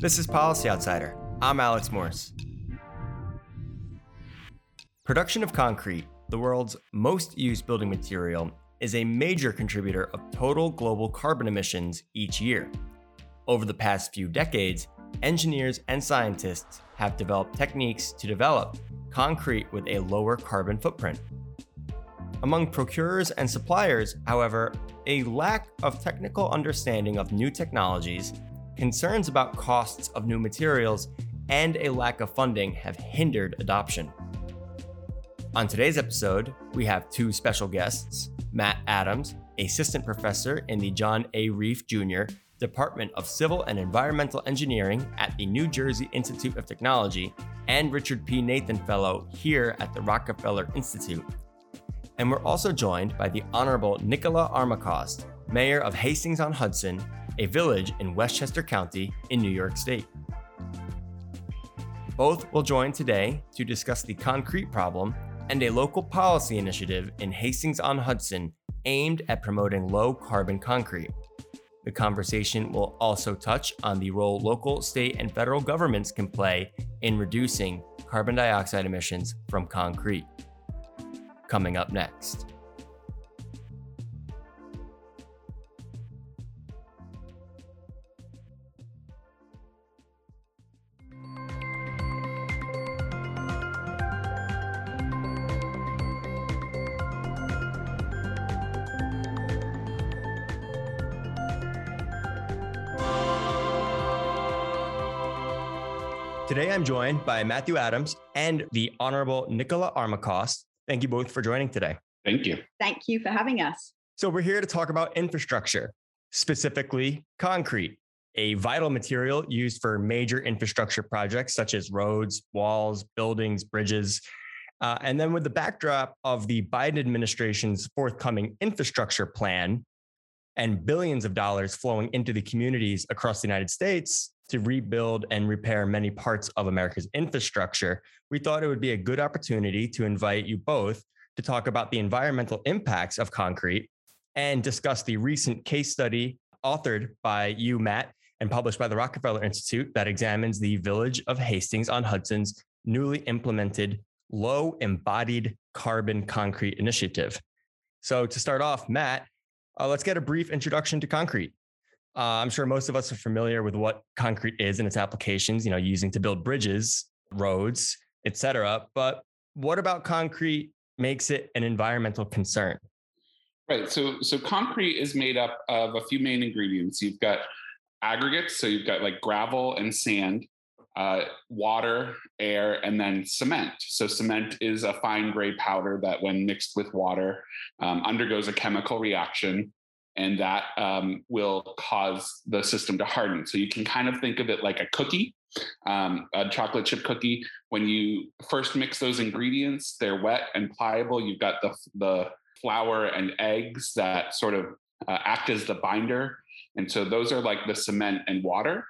This is Policy Outsider. I'm Alex Morse. Production of concrete, the world's most used building material, is a major contributor of total global carbon emissions each year. Over the past few decades, engineers and scientists have developed techniques to develop concrete with a lower carbon footprint. Among procurers and suppliers, however, a lack of technical understanding of new technologies, concerns about costs of new materials, and a lack of funding have hindered adoption. On today's episode, we have two special guests Matt Adams, assistant professor in the John A. Reif Jr. Department of Civil and Environmental Engineering at the New Jersey Institute of Technology, and Richard P. Nathan Fellow here at the Rockefeller Institute. And we're also joined by the Honorable Nicola Armacost, Mayor of Hastings on Hudson, a village in Westchester County in New York State. Both will join today to discuss the concrete problem and a local policy initiative in Hastings on Hudson aimed at promoting low carbon concrete. The conversation will also touch on the role local, state, and federal governments can play in reducing carbon dioxide emissions from concrete. Coming up next. Today, I'm joined by Matthew Adams and the Honorable Nicola Armacost. Thank you both for joining today. Thank you. Thank you for having us. So, we're here to talk about infrastructure, specifically concrete, a vital material used for major infrastructure projects such as roads, walls, buildings, bridges. Uh, and then, with the backdrop of the Biden administration's forthcoming infrastructure plan and billions of dollars flowing into the communities across the United States, to rebuild and repair many parts of America's infrastructure, we thought it would be a good opportunity to invite you both to talk about the environmental impacts of concrete and discuss the recent case study authored by you, Matt, and published by the Rockefeller Institute that examines the village of Hastings on Hudson's newly implemented low embodied carbon concrete initiative. So, to start off, Matt, uh, let's get a brief introduction to concrete. Uh, I'm sure most of us are familiar with what concrete is and its applications, you know, using to build bridges, roads, etc. But what about concrete makes it an environmental concern? Right. So so concrete is made up of a few main ingredients. You've got aggregates, so you've got like gravel and sand, uh, water, air, and then cement. So cement is a fine gray powder that, when mixed with water, um, undergoes a chemical reaction and that um, will cause the system to harden. So you can kind of think of it like a cookie, um, a chocolate chip cookie. When you first mix those ingredients, they're wet and pliable. You've got the the flour and eggs that sort of uh, act as the binder, and so those are like the cement and water.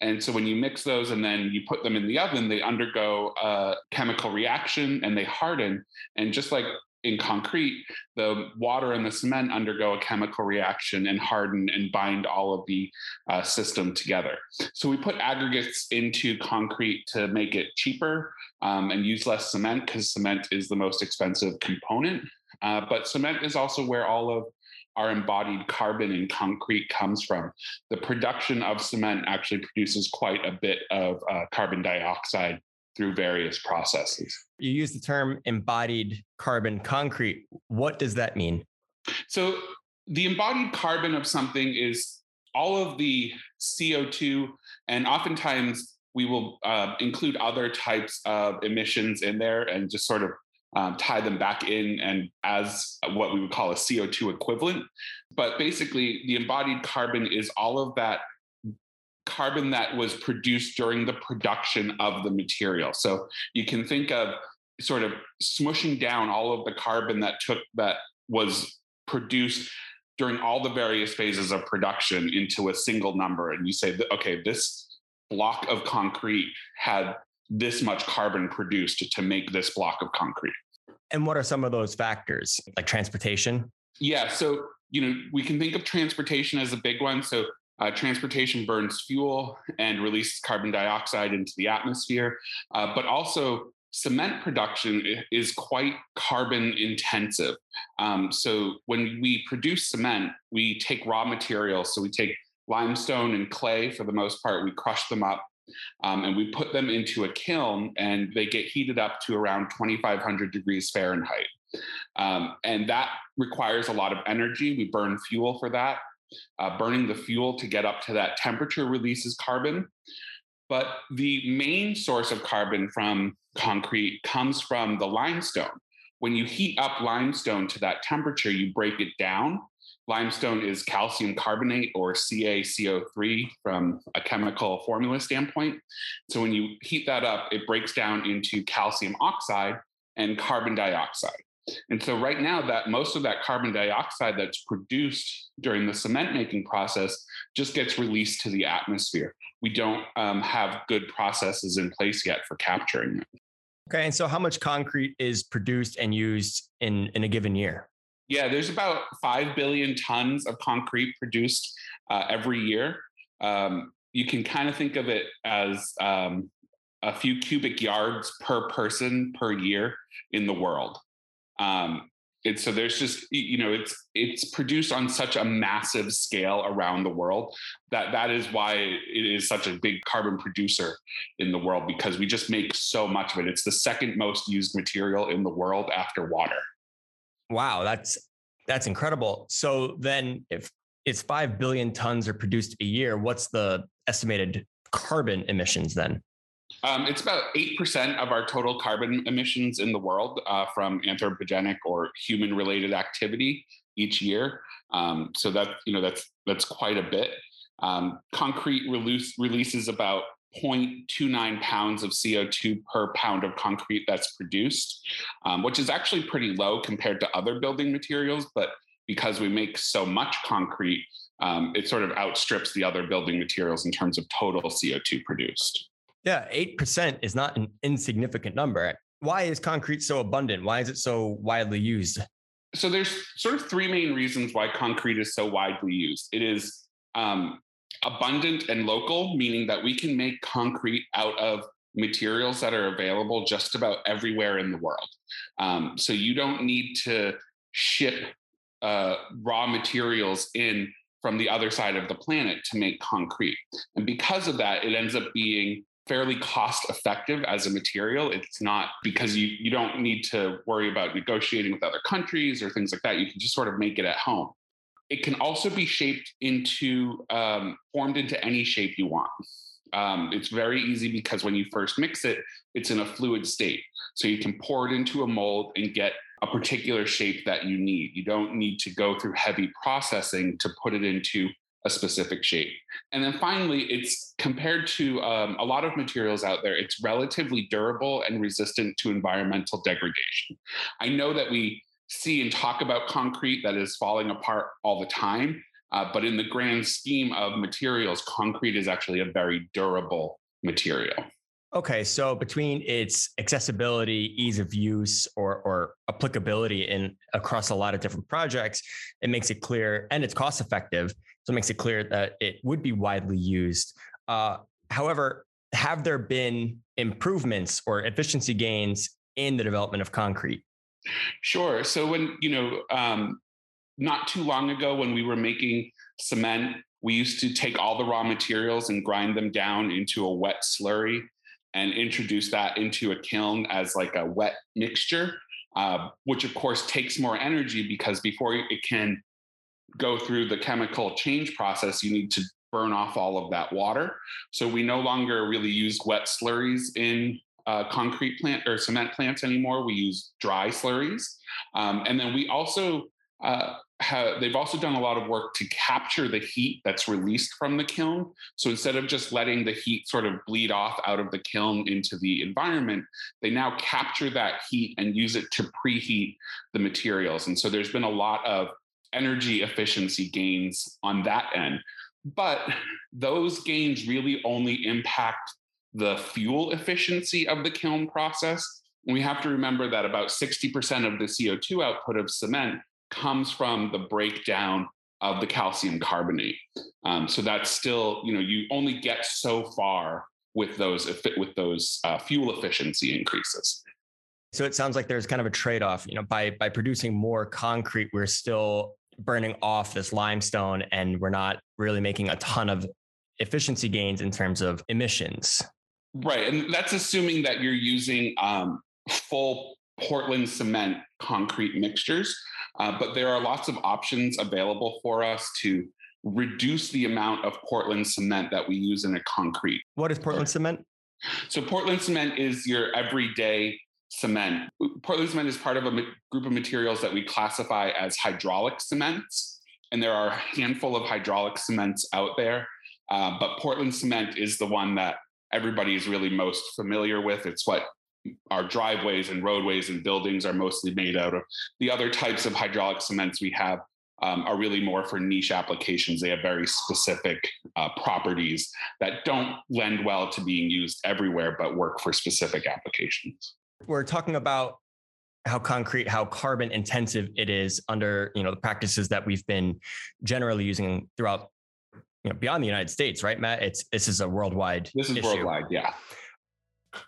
And so when you mix those and then you put them in the oven, they undergo a chemical reaction and they harden. And just like in concrete, the water and the cement undergo a chemical reaction and harden and bind all of the uh, system together. So we put aggregates into concrete to make it cheaper um, and use less cement because cement is the most expensive component. Uh, but cement is also where all of our embodied carbon in concrete comes from. The production of cement actually produces quite a bit of uh, carbon dioxide through various processes. You use the term embodied carbon concrete. What does that mean? So, the embodied carbon of something is all of the CO2, and oftentimes we will uh, include other types of emissions in there and just sort of um, tie them back in and as what we would call a CO2 equivalent. But basically, the embodied carbon is all of that carbon that was produced during the production of the material. So you can think of sort of smushing down all of the carbon that took that was produced during all the various phases of production into a single number. And you say okay this block of concrete had this much carbon produced to make this block of concrete. And what are some of those factors? Like transportation? Yeah so you know we can think of transportation as a big one. So Uh, transportation burns fuel and releases carbon dioxide into the atmosphere, uh, but also cement production is quite carbon intensive. Um, so when we produce cement, we take raw materials. So we take limestone and clay for the most part, we crush them up. Um, and we put them into a kiln and they get heated up to around 2500 degrees Fahrenheit. Um, and that requires a lot of energy. We burn fuel for that. Uh, burning the fuel to get up to that temperature releases carbon. But the main source of carbon from concrete comes from the limestone. When you heat up limestone to that temperature, you break it down. Limestone is calcium carbonate or CaCO3 from a chemical formula standpoint. So when you heat that up, it breaks down into calcium oxide and carbon dioxide. And so right now that most of that carbon dioxide that's produced during the cement making process just gets released to the atmosphere. We don't um, have good processes in place yet for capturing it. Okay, and so how much concrete is produced and used in in a given year? Yeah, there's about five billion tons of concrete produced uh, every year. Um, you can kind of think of it as um, a few cubic yards per person per year in the world. Um, and so there's just you know it's it's produced on such a massive scale around the world that that is why it is such a big carbon producer in the world because we just make so much of it. It's the second most used material in the world after water. Wow that's that's incredible. So then if it's 5 billion tons are produced a year what's the estimated carbon emissions then um, it's about 8% of our total carbon emissions in the world uh, from anthropogenic or human related activity each year. Um, so that, you know, that's, that's quite a bit. Um, concrete release, releases about 0.29 pounds of CO2 per pound of concrete that's produced, um, which is actually pretty low compared to other building materials. But because we make so much concrete, um, it sort of outstrips the other building materials in terms of total CO2 produced. Yeah, 8% is not an insignificant number. Why is concrete so abundant? Why is it so widely used? So there's sort of three main reasons why concrete is so widely used. It is um, abundant and local, meaning that we can make concrete out of materials that are available just about everywhere in the world. Um, so you don't need to ship uh, raw materials in from the other side of the planet to make concrete. And because of that, it ends up being fairly cost effective as a material. It's not because you, you don't need to worry about negotiating with other countries or things like that. You can just sort of make it at home. It can also be shaped into, um, formed into any shape you want. Um, it's very easy because when you first mix it, it's in a fluid state. So you can pour it into a mold and get a particular shape that you need. You don't need to go through heavy processing to put it into a specific shape. And then finally, it's compared to um, a lot of materials out there, it's relatively durable and resistant to environmental degradation. I know that we see and talk about concrete that is falling apart all the time, uh, but in the grand scheme of materials, concrete is actually a very durable material. Okay, so between its accessibility, ease of use, or, or applicability in across a lot of different projects, it makes it clear and it's cost effective so it makes it clear that it would be widely used. Uh, however, have there been improvements or efficiency gains in the development of concrete? Sure. So when you know, um, not too long ago, when we were making cement, we used to take all the raw materials and grind them down into a wet slurry and introduce that into a kiln as like a wet mixture, uh, which of course takes more energy because before it can go through the chemical change process, you need to burn off all of that water. So we no longer really use wet slurries in uh, concrete plant or cement plants anymore. We use dry slurries. Um, and then we also uh, they've also done a lot of work to capture the heat that's released from the kiln. So instead of just letting the heat sort of bleed off out of the kiln into the environment, they now capture that heat and use it to preheat the materials. And so there's been a lot of energy efficiency gains on that end. But those gains really only impact the fuel efficiency of the kiln process. We have to remember that about 60% of the CO2 output of cement comes from the breakdown of the calcium carbonate. Um, so that's still, you know, you only get so far with those with those uh, fuel efficiency increases. So it sounds like there's kind of a trade-off. You know, by by producing more concrete, we're still burning off this limestone, and we're not really making a ton of efficiency gains in terms of emissions. Right, and that's assuming that you're using um, full Portland cement concrete mixtures. Uh, but there are lots of options available for us to reduce the amount of Portland cement that we use in a concrete. What is Portland cement? So Portland cement is your everyday cement. Portland cement is part of a group of materials that we classify as hydraulic cements. And there are a handful of hydraulic cements out there. Uh, but Portland cement is the one that everybody is really most familiar with. It's what our driveways and roadways and buildings are mostly made out of. The other types of hydraulic cements we have um, are really more for niche applications. They have very specific uh, properties that don't lend well to being used everywhere, but work for specific applications. We're talking about how concrete, how carbon intensive it is under you know the practices that we've been generally using throughout you know beyond the United States, right, Matt? It's this is a worldwide. This is issue. worldwide, yeah.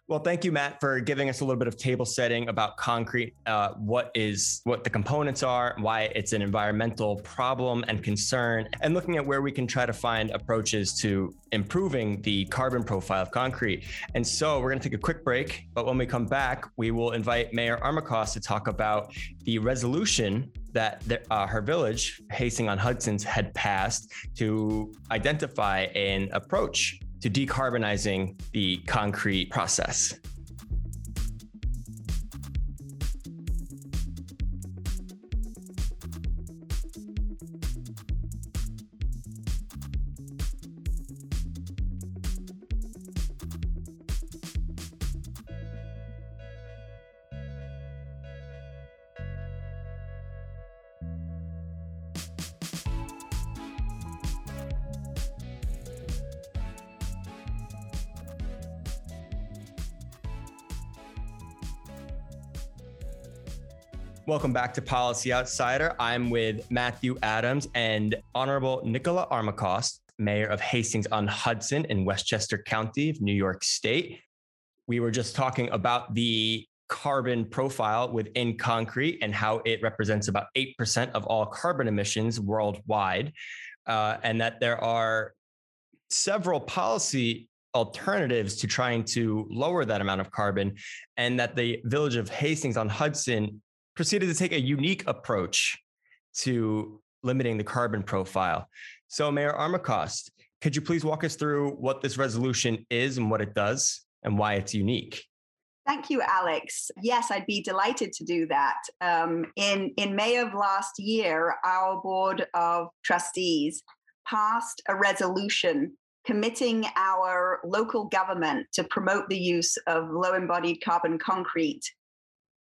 Well, thank you, Matt, for giving us a little bit of table setting about concrete, uh, what is what the components are, why it's an environmental problem and concern, and looking at where we can try to find approaches to improving the carbon profile of concrete. And so we're going to take a quick break, but when we come back, we will invite Mayor Armacost to talk about the resolution that the, uh, her village, Hastings on Hudson's, had passed to identify an approach to decarbonizing the concrete process. Welcome back to Policy Outsider. I'm with Matthew Adams and Honorable Nicola Armacost, Mayor of Hastings on Hudson in Westchester County of New York State. We were just talking about the carbon profile within concrete and how it represents about 8% of all carbon emissions worldwide, uh, and that there are several policy alternatives to trying to lower that amount of carbon, and that the village of Hastings on Hudson proceeded to take a unique approach to limiting the carbon profile. So, Mayor Armacost, could you please walk us through what this resolution is and what it does and why it's unique? Thank you, Alex. Yes, I'd be delighted to do that. Um, in, in May of last year, our Board of Trustees passed a resolution committing our local government to promote the use of low embodied carbon concrete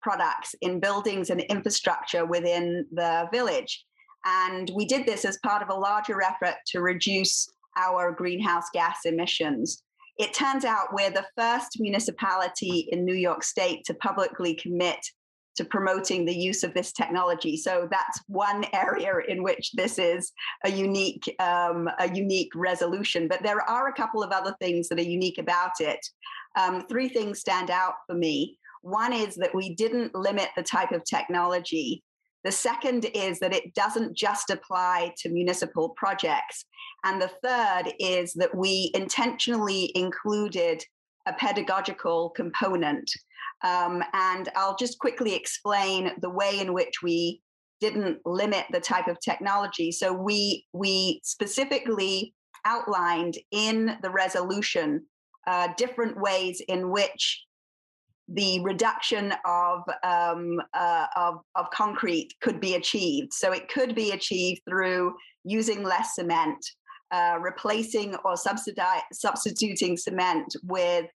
products in buildings and infrastructure within the village. And we did this as part of a larger effort to reduce our greenhouse gas emissions. It turns out we're the first municipality in New York State to publicly commit to promoting the use of this technology. So that's one area in which this is a unique, um, a unique resolution. But there are a couple of other things that are unique about it. Um, three things stand out for me. One is that we didn't limit the type of technology. The second is that it doesn't just apply to municipal projects. And the third is that we intentionally included a pedagogical component. Um, and I'll just quickly explain the way in which we didn't limit the type of technology. So we we specifically outlined in the resolution uh, different ways in which the reduction of, um, uh, of, of concrete could be achieved. So it could be achieved through using less cement, uh, replacing or substituting cement with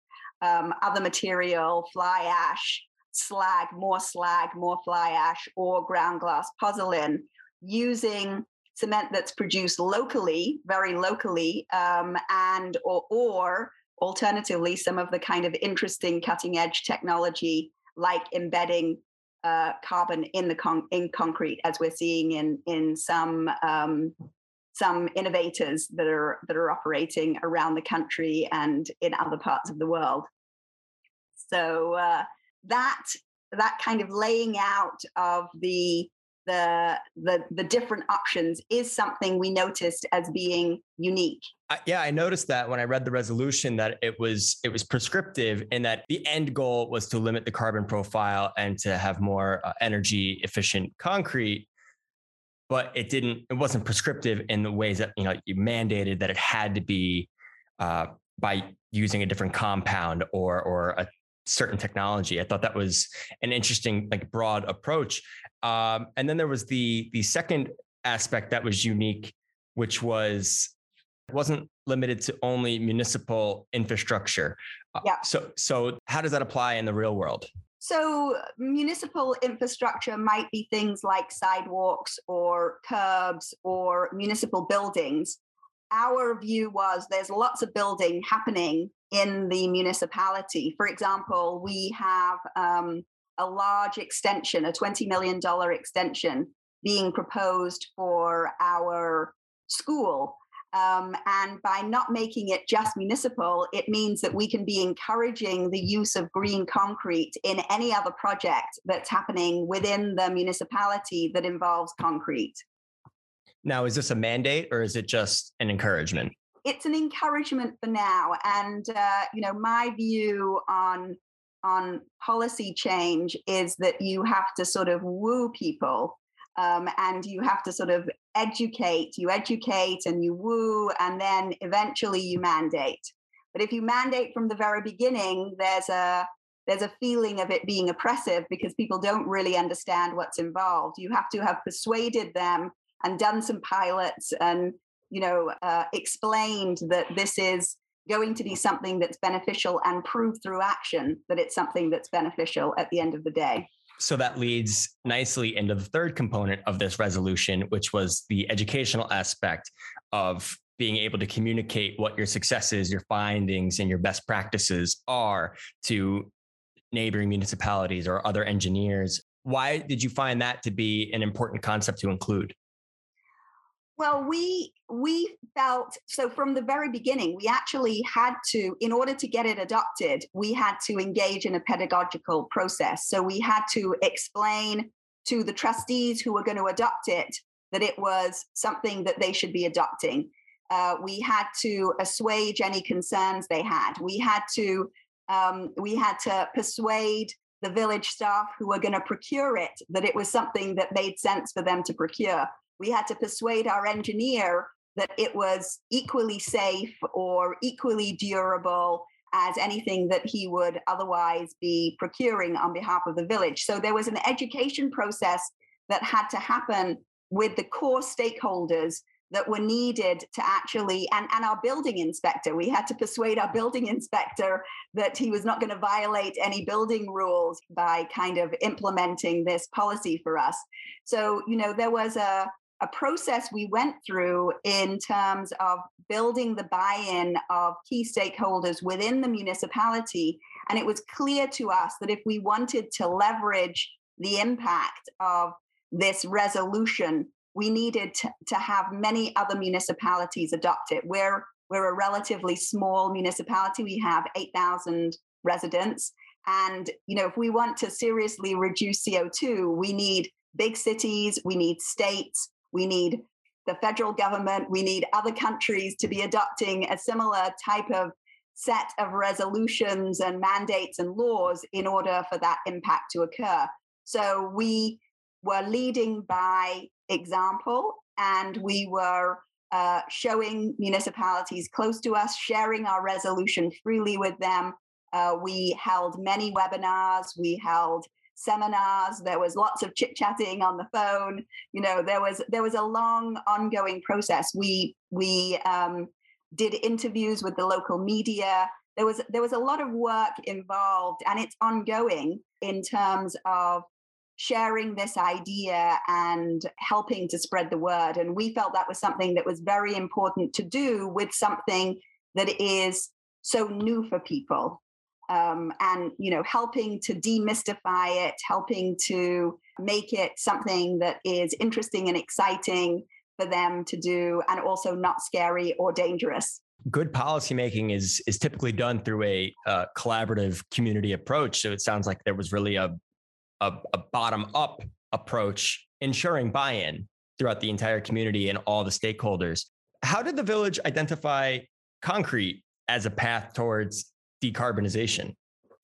um, other material, fly ash, slag, more slag, more fly ash, or ground glass pozzolan, using cement that's produced locally, very locally, um, and or, or Alternatively, some of the kind of interesting cutting edge technology like embedding uh, carbon in the con- in concrete, as we're seeing in in some um, some innovators that are that are operating around the country and in other parts of the world. So uh, that that kind of laying out of the the the the different options is something we noticed as being unique. Yeah i noticed that when i read the resolution that it was it was prescriptive in that the end goal was to limit the carbon profile and to have more uh, energy efficient concrete but it didn't it wasn't prescriptive in the ways that you know you mandated that it had to be uh, by using a different compound or or a certain technology. I thought that was an interesting, like broad approach. Um, and then there was the the second aspect that was unique, which was wasn't limited to only municipal infrastructure. Uh, yeah. So so how does that apply in the real world? So, municipal infrastructure might be things like sidewalks or curbs or municipal buildings. Our view was there's lots of building happening in the municipality. For example, we have um, a large extension, a $20 million extension being proposed for our school. Um, and by not making it just municipal, it means that we can be encouraging the use of green concrete in any other project that's happening within the municipality that involves concrete. Now, is this a mandate or is it just an encouragement? It's an encouragement for now. And uh, you know, my view on on policy change is that you have to sort of woo people um, and you have to sort of educate you educate and you woo and then eventually you mandate but if you mandate from the very beginning there's a there's a feeling of it being oppressive because people don't really understand what's involved you have to have persuaded them and done some pilots and you know, uh, explained that this is going to be something that's beneficial and prove through action that it's something that's beneficial at the end of the day. So that leads nicely into the third component of this resolution, which was the educational aspect of being able to communicate what your successes, your findings, and your best practices are to neighboring municipalities or other engineers. Why did you find that to be an important concept to include? Well, we we felt so from the very beginning. We actually had to, in order to get it adopted, we had to engage in a pedagogical process. So we had to explain to the trustees who were going to adopt it that it was something that they should be adopting. Uh, we had to assuage any concerns they had. We had to um, we had to persuade the village staff who were going to procure it that it was something that made sense for them to procure we had to persuade our engineer that it was equally safe or equally durable as anything that he would otherwise be procuring on behalf of the village. So there was an education process that had to happen with the core stakeholders that were needed to actually and, and our building inspector we had to persuade our building inspector that he was not going to violate any building rules by kind of implementing this policy for us so you know there was a a process we went through in terms of building the buy in of key stakeholders within the municipality. And it was clear to us that if we wanted to leverage the impact of this resolution, we needed to, to have many other municipalities adopt it. We're, we're a relatively small municipality, we have 8,000 residents. And you know, if we want to seriously reduce CO2, we need big cities, we need states, we need the federal government, we need other countries to be adopting a similar type of set of resolutions and mandates and laws in order for that impact to occur. So we were leading by example and we were uh, showing municipalities close to us, sharing our resolution freely with them. Uh, we held many webinars, we held seminars there was lots of chit chatting on the phone you know there was there was a long ongoing process. We we um, did interviews with the local media. There was there was a lot of work involved and it's ongoing in terms of sharing this idea and helping to spread the word. And we felt that was something that was very important to do with something that is so new for people um, and you know helping to demystify it helping to make it something that is interesting and exciting for them to do and also not scary or dangerous. Good policymaking is is typically done through a uh, collaborative community approach. So it sounds like there was really a a, a bottom up approach ensuring buy-in throughout the entire community and all the stakeholders. How did the village identify concrete as a path towards decarbonization?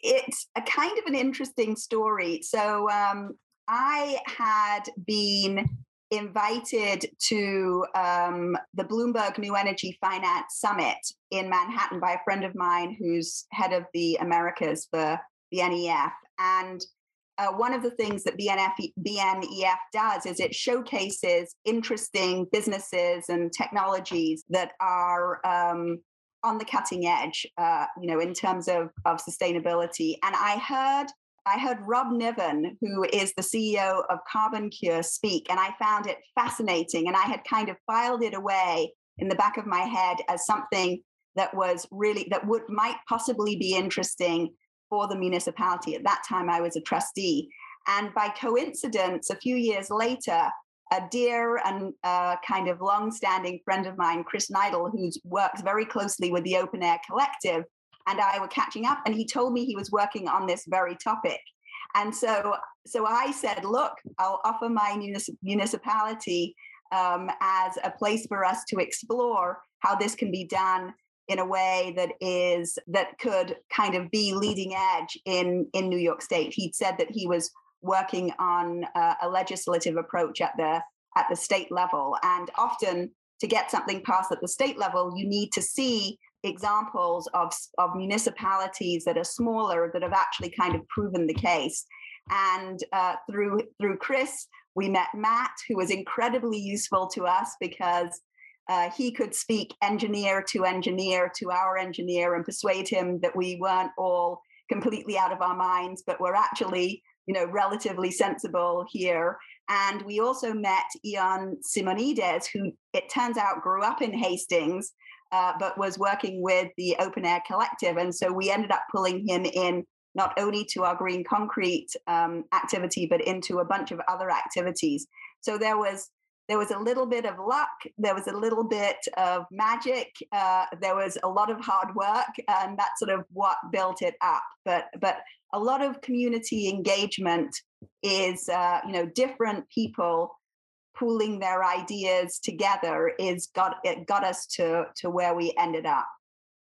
It's a kind of an interesting story. So um, I had been invited to um, the Bloomberg New Energy Finance Summit in Manhattan by a friend of mine who's head of the Americas for the NEF. And uh, one of the things that BNF, BNEF does is it showcases interesting businesses and technologies that are um, on the cutting edge, uh, you know, in terms of, of sustainability. And I heard I heard Rob Niven, who is the CEO of CarbonCure, speak, and I found it fascinating. And I had kind of filed it away in the back of my head as something that was really that would might possibly be interesting for the municipality. At that time, I was a trustee. And by coincidence, a few years later, a dear and uh, kind of long-standing friend of mine, Chris Neidl, who works very closely with the OpenAir Collective, and I were catching up, and he told me he was working on this very topic. And so, so I said, "Look, I'll offer my municipality um, as a place for us to explore how this can be done in a way that is that could kind of be leading edge in in New York State." He'd said that he was working on uh, a legislative approach at the at the state level. And often to get something passed at the state level you need to see examples of, of municipalities that are smaller that have actually kind of proven the case. And uh, through through chris we met matt who was incredibly useful to us because uh, he could speak engineer to engineer to our engineer and persuade him that we weren't all completely out of our minds but were actually you know, relatively sensible here. And we also met Ian Simonides, who it turns out grew up in Hastings, uh, but was working with the OpenAir Collective. And so we ended up pulling him in not only to our green concrete um, activity, but into a bunch of other activities. So there was there was a little bit of luck there was a little bit of magic uh, there was a lot of hard work and that's sort of what built it up. But but a lot of community engagement is uh, you know different people pooling their ideas together is got it got us to to where we ended up.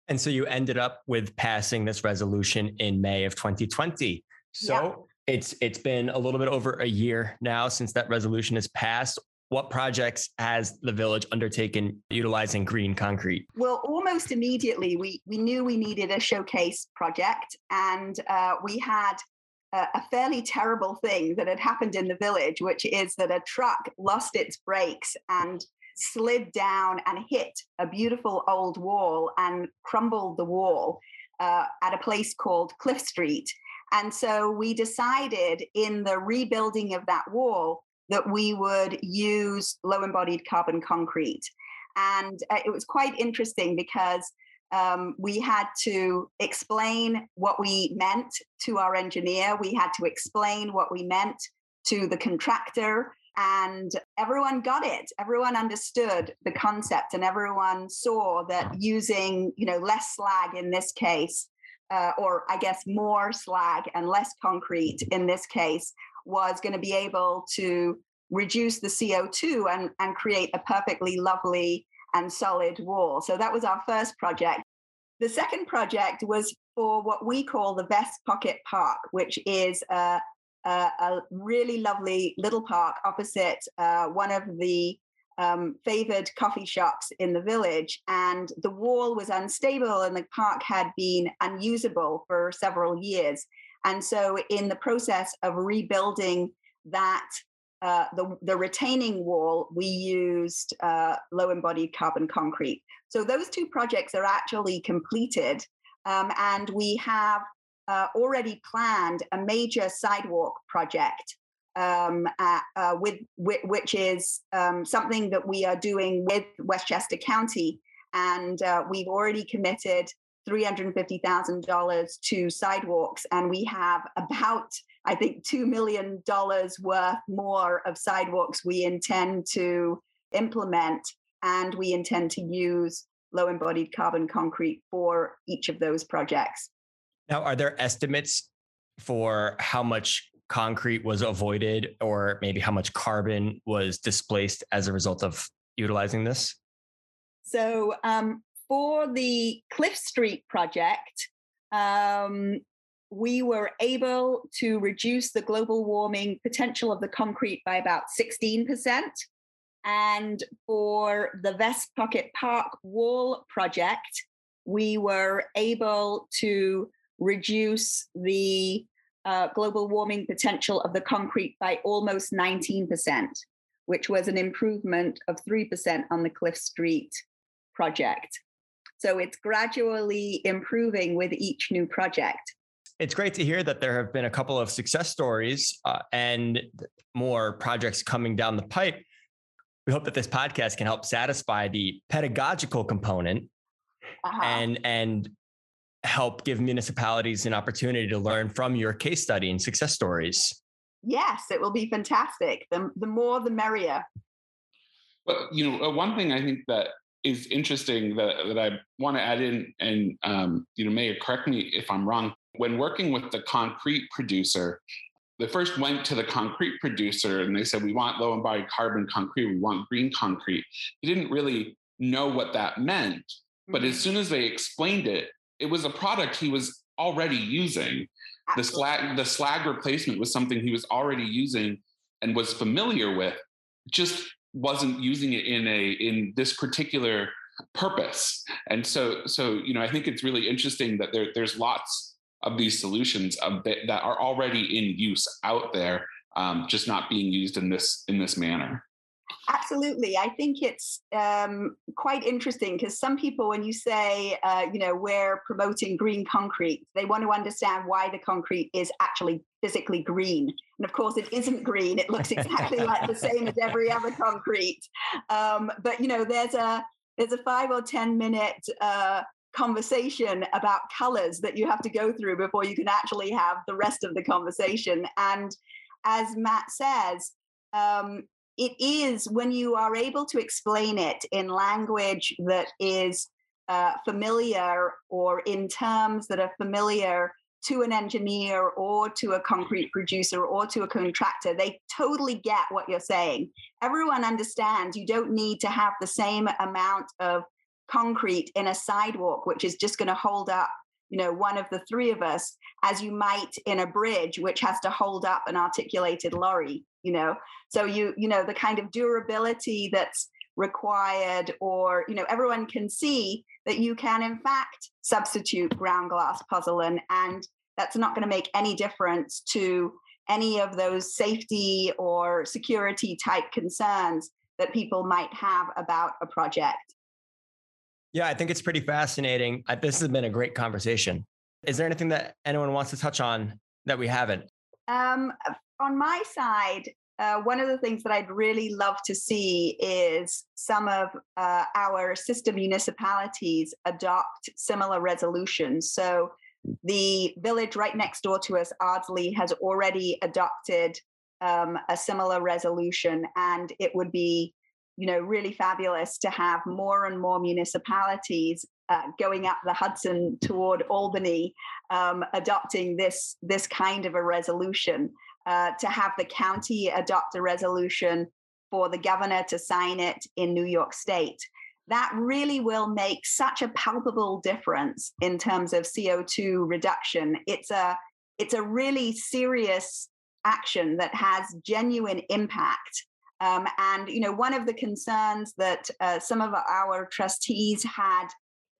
And so you ended up with passing this resolution in may of 2020 so it's it's been a little bit over a year now since that resolution is passed what projects has the village undertaken utilizing green concrete? Well, almost immediately, we, we knew we needed a showcase project, and uh, we had a, a fairly terrible thing that had happened in the village, which is that a truck lost its brakes and slid down and hit a beautiful old wall and crumbled the wall uh, at a place called Cliff Street. And so we decided in the rebuilding of that wall that we would use low embodied carbon concrete. And uh, it was quite interesting because um, we had to explain what we meant to our engineer. We had to explain what we meant to the contractor. And everyone got it. Everyone understood the concept, and everyone saw that using, you know, less slag in this case, uh, or I guess more slag and less concrete in this case, was going to be able to reduce the CO2 and, and create a perfectly lovely and solid wall. So that was our first project. The second project was for what we call the Vest Pocket Park, which is a, a, a really lovely little park opposite uh, one of the um, favored coffee shops in the village. And the wall was unstable and the park had been unusable for several years. And so, in the process of rebuilding that uh, the, the retaining wall, we used uh, low embodied carbon concrete. So those two projects are actually completed. Um, and we have uh, already planned a major sidewalk project um, at, uh, with, with, which is um, something that we are doing with Westchester County. And uh, we've already committed $350,000 to sidewalks, and we have about, I think, $2 million worth more of sidewalks we intend to implement, and we intend to use low embodied carbon concrete for each of those projects. Now, are there estimates for how much concrete was avoided or maybe how much carbon was displaced as a result of utilizing this? So, um, for the Cliff Street project, um, we were able to reduce the global warming potential of the concrete by about 16%. And for the Vestpocket Park Wall project, we were able to reduce the uh, global warming potential of the concrete by almost 19%, which was an improvement of 3% on the Cliff Street project. So it's gradually improving with each new project. It's great to hear that there have been a couple of success stories uh, and more projects coming down the pipe. We hope that this podcast can help satisfy the pedagogical component uh-huh. and and help give municipalities an opportunity to learn from your case study and success stories. Yes, it will be fantastic. The, the more, the merrier. But you know, uh, one thing I think that is interesting that, that I want to add in, and um, you know, Mayor, correct me if I'm wrong. When working with the concrete producer, they first went to the concrete producer and they said, "We want low embodied carbon concrete. We want green concrete." He didn't really know what that meant, but as mm-hmm. soon as they explained it, it was a product he was already using. The slag, the slag replacement was something he was already using and was familiar with. Just wasn't using it in a in this particular purpose and so so you know i think it's really interesting that there there's lots of these solutions of that, that are already in use out there um, just not being used in this in this manner Absolutely. I think it's um, quite interesting because some people, when you say, uh, you know, we're promoting green concrete, they want to understand why the concrete is actually physically green. And of course, it isn't green. It looks exactly like the same as every other concrete. Um, but, you know, there's a, there's a five or 10 minute uh, conversation about colors that you have to go through before you can actually have the rest of the conversation. And as Matt says, um, it is when you are able to explain it in language that is uh, familiar or in terms that are familiar to an engineer or to a concrete producer or to a contractor, they totally get what you're saying. Everyone understands you don't need to have the same amount of concrete in a sidewalk, which is just going to hold up you know one of the three of us as you might in a bridge which has to hold up an articulated lorry you know so you you know the kind of durability that's required or you know everyone can see that you can in fact substitute ground glass pozzolan and that's not going to make any difference to any of those safety or security type concerns that people might have about a project yeah, I think it's pretty fascinating. This has been a great conversation. Is there anything that anyone wants to touch on that we haven't? Um, on my side, uh, one of the things that I'd really love to see is some of uh, our sister municipalities adopt similar resolutions. So, the village right next door to us, Ardsley, has already adopted um, a similar resolution, and it would be you know, really fabulous to have more and more municipalities uh, going up the Hudson toward Albany, um, adopting this this kind of a resolution. Uh, to have the county adopt a resolution for the governor to sign it in New York State. That really will make such a palpable difference in terms of CO2 reduction. It's a it's a really serious action that has genuine impact um, and you know, one of the concerns that uh, some of our trustees had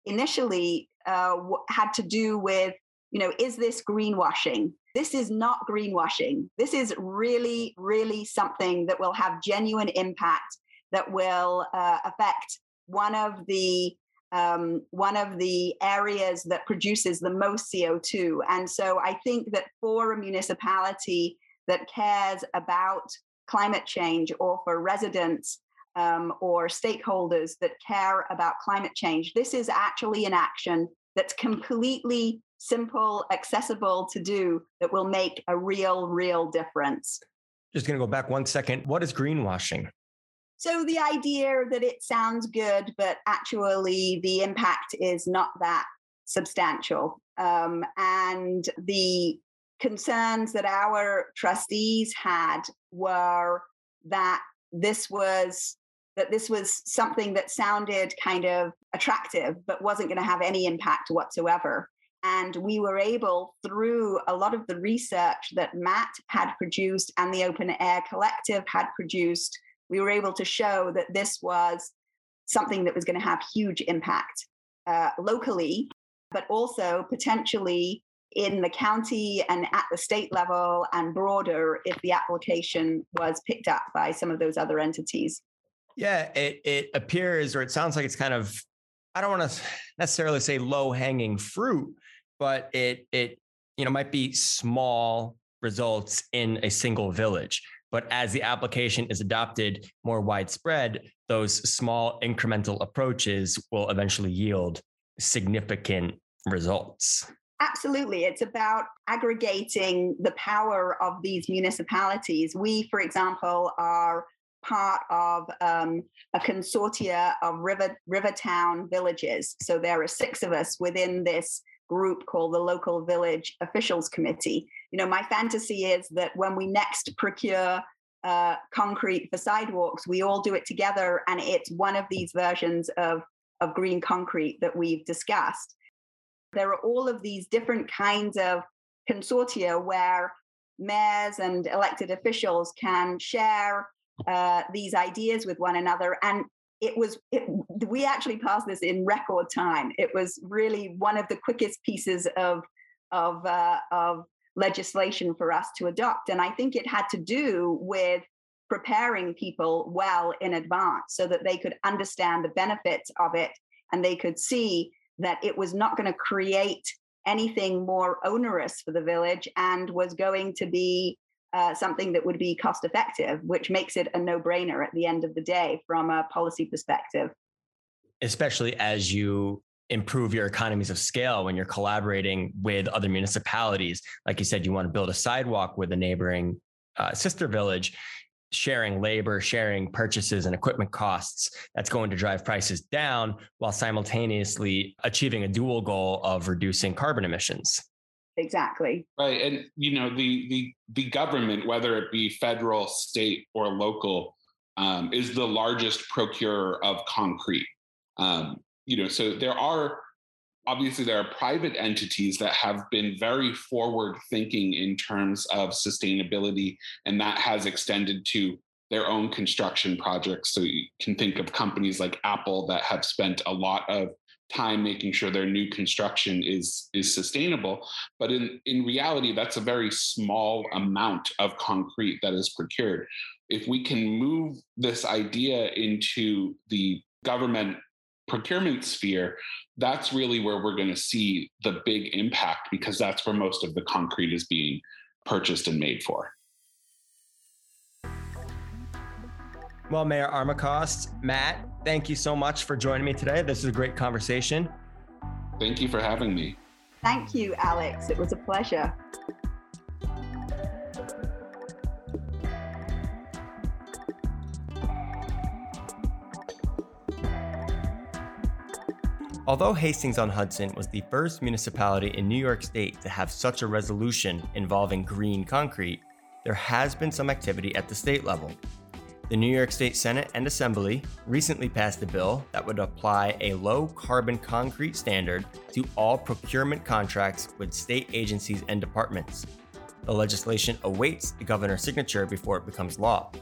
initially uh, had to do with, you know, is this greenwashing? This is not greenwashing. This is really, really something that will have genuine impact that will uh, affect one of the um, one of the areas that produces the most CO2. And so I think that for a municipality that cares about climate change or for residents um, or stakeholders that care about climate change. This is actually an action that's completely simple, accessible to do that will make a real, real difference. Just going to go back one second. What is greenwashing? So, the idea that it sounds good, but actually the impact is not that substantial. Um, and the concerns that our trustees had were that this was that this was something that sounded kind of attractive but wasn't going to have any impact whatsoever and we were able through a lot of the research that matt had produced and the open air collective had produced we were able to show that this was something that was going to have huge impact uh, locally but also potentially in the county and at the state level and broader if the application was picked up by some of those other entities. Yeah, it it appears or it sounds like it's kind of I don't want to necessarily say low hanging fruit, but it it you know might be small results in a single village. But as the application is adopted more widespread, those small incremental approaches will eventually yield significant results. Absolutely. It's about aggregating the power of these municipalities. We, for example, are part of um, a consortia of river river town villages. So there are six of us within this group called the Local Village Officials Committee. You know, my fantasy is that when we next procure uh, concrete for sidewalks, we all do it together, and it's one of these versions of of green concrete that we've discussed there are all of these different kinds of consortia where mayors and elected officials can share uh, these ideas with one another and it was it, we actually passed this in record time. It was really one of the quickest pieces of of uh, of legislation for us to adopt and i think it had to do with preparing people well in advance so that they could understand the benefits of it and they could see that it was not going to create anything more onerous for the village and was going to be uh, something that would be cost effective, which makes it a no brainer at the end of the day from a policy perspective. Especially as you improve your economies of scale when you're collaborating with other municipalities. Like you said, you want to build a sidewalk with a neighboring uh, sister village sharing labor, sharing purchases and equipment costs, that's going to drive prices down while simultaneously achieving a dual goal of reducing carbon emissions. Exactly. Right. And you know, the the the government, whether it be federal, state, or local, um, is the largest procurer of concrete. Um, you know, so there are obviously there are private entities that have been very forward thinking in terms of sustainability and that has extended to their own construction projects so you can think of companies like apple that have spent a lot of time making sure their new construction is is sustainable but in in reality that's a very small amount of concrete that is procured if we can move this idea into the government procurement sphere, that's really where we're going to see the big impact because that's where most of the concrete is being purchased and made for. Well, Mayor Armacost, Matt, thank you so much for joining me today. This is a great conversation. Thank you for having me. Thank you, Alex. It was a pleasure. Although Hastings on Hudson was the first municipality in New York State to have such a resolution involving green concrete, there has been some activity at the state level. The New York State Senate and Assembly recently passed a bill that would apply a low carbon concrete standard to all procurement contracts with state agencies and departments. The legislation awaits the governor's signature before it becomes law.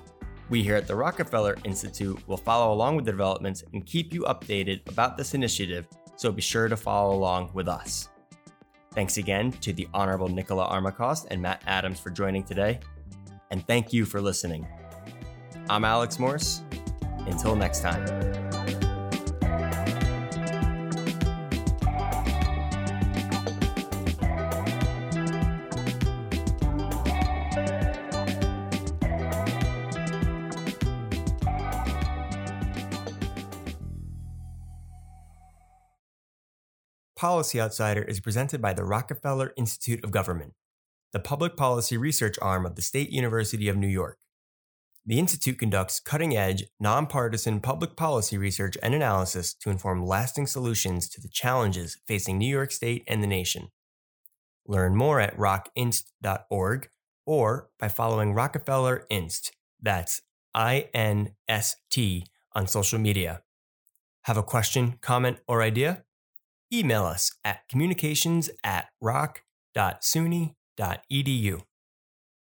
We here at the Rockefeller Institute will follow along with the developments and keep you updated about this initiative, so be sure to follow along with us. Thanks again to the Honorable Nicola Armacost and Matt Adams for joining today, and thank you for listening. I'm Alex Morse. Until next time. Policy Outsider is presented by the Rockefeller Institute of Government, the public policy research arm of the State University of New York. The Institute conducts cutting edge, nonpartisan public policy research and analysis to inform lasting solutions to the challenges facing New York State and the nation. Learn more at rockinst.org or by following Rockefeller Inst. That's I N S T on social media. Have a question, comment, or idea? Email us at communications at rock.suny.edu.